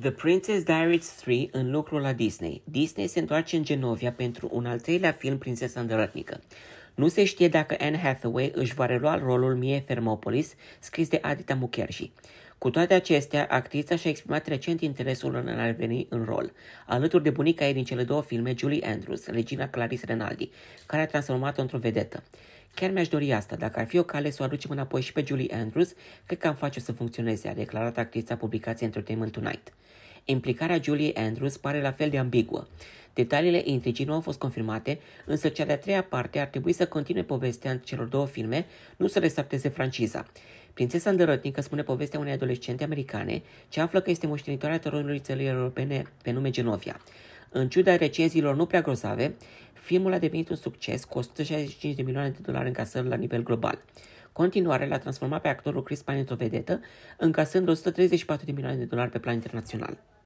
The Princess Diaries 3 în lucru la Disney. Disney se întoarce în Genovia pentru un al treilea film Prințesa Îndărătnică. Nu se știe dacă Anne Hathaway își va relua rolul Mie Fermopolis, scris de Adita Mukherjee. Cu toate acestea, actrița și-a exprimat recent interesul în a reveni în rol, alături de bunica ei din cele două filme, Julie Andrews, regina Clarice Renaldi, care a transformat-o într-o vedetă. Chiar mi-aș dori asta. Dacă ar fi o cale să o aducem înapoi și pe Julie Andrews, cred că am face să funcționeze, a declarat actrița publicației Entertainment Tonight. Implicarea Julie Andrews pare la fel de ambiguă. Detaliile intrigii nu au fost confirmate, însă cea de-a treia parte ar trebui să continue povestea celor două filme, nu să restarteze franciza. Prințesa îndărătnică spune povestea unei adolescente americane ce află că este moștenitoarea tronului țării europene pe nume Genovia. În ciuda recenziilor nu prea grozave, filmul a devenit un succes cu 165 de milioane de dolari încasări la nivel global. Continuare l-a transformat pe actorul Chris Pine într-o vedetă, încasând 134 de milioane de dolari pe plan internațional.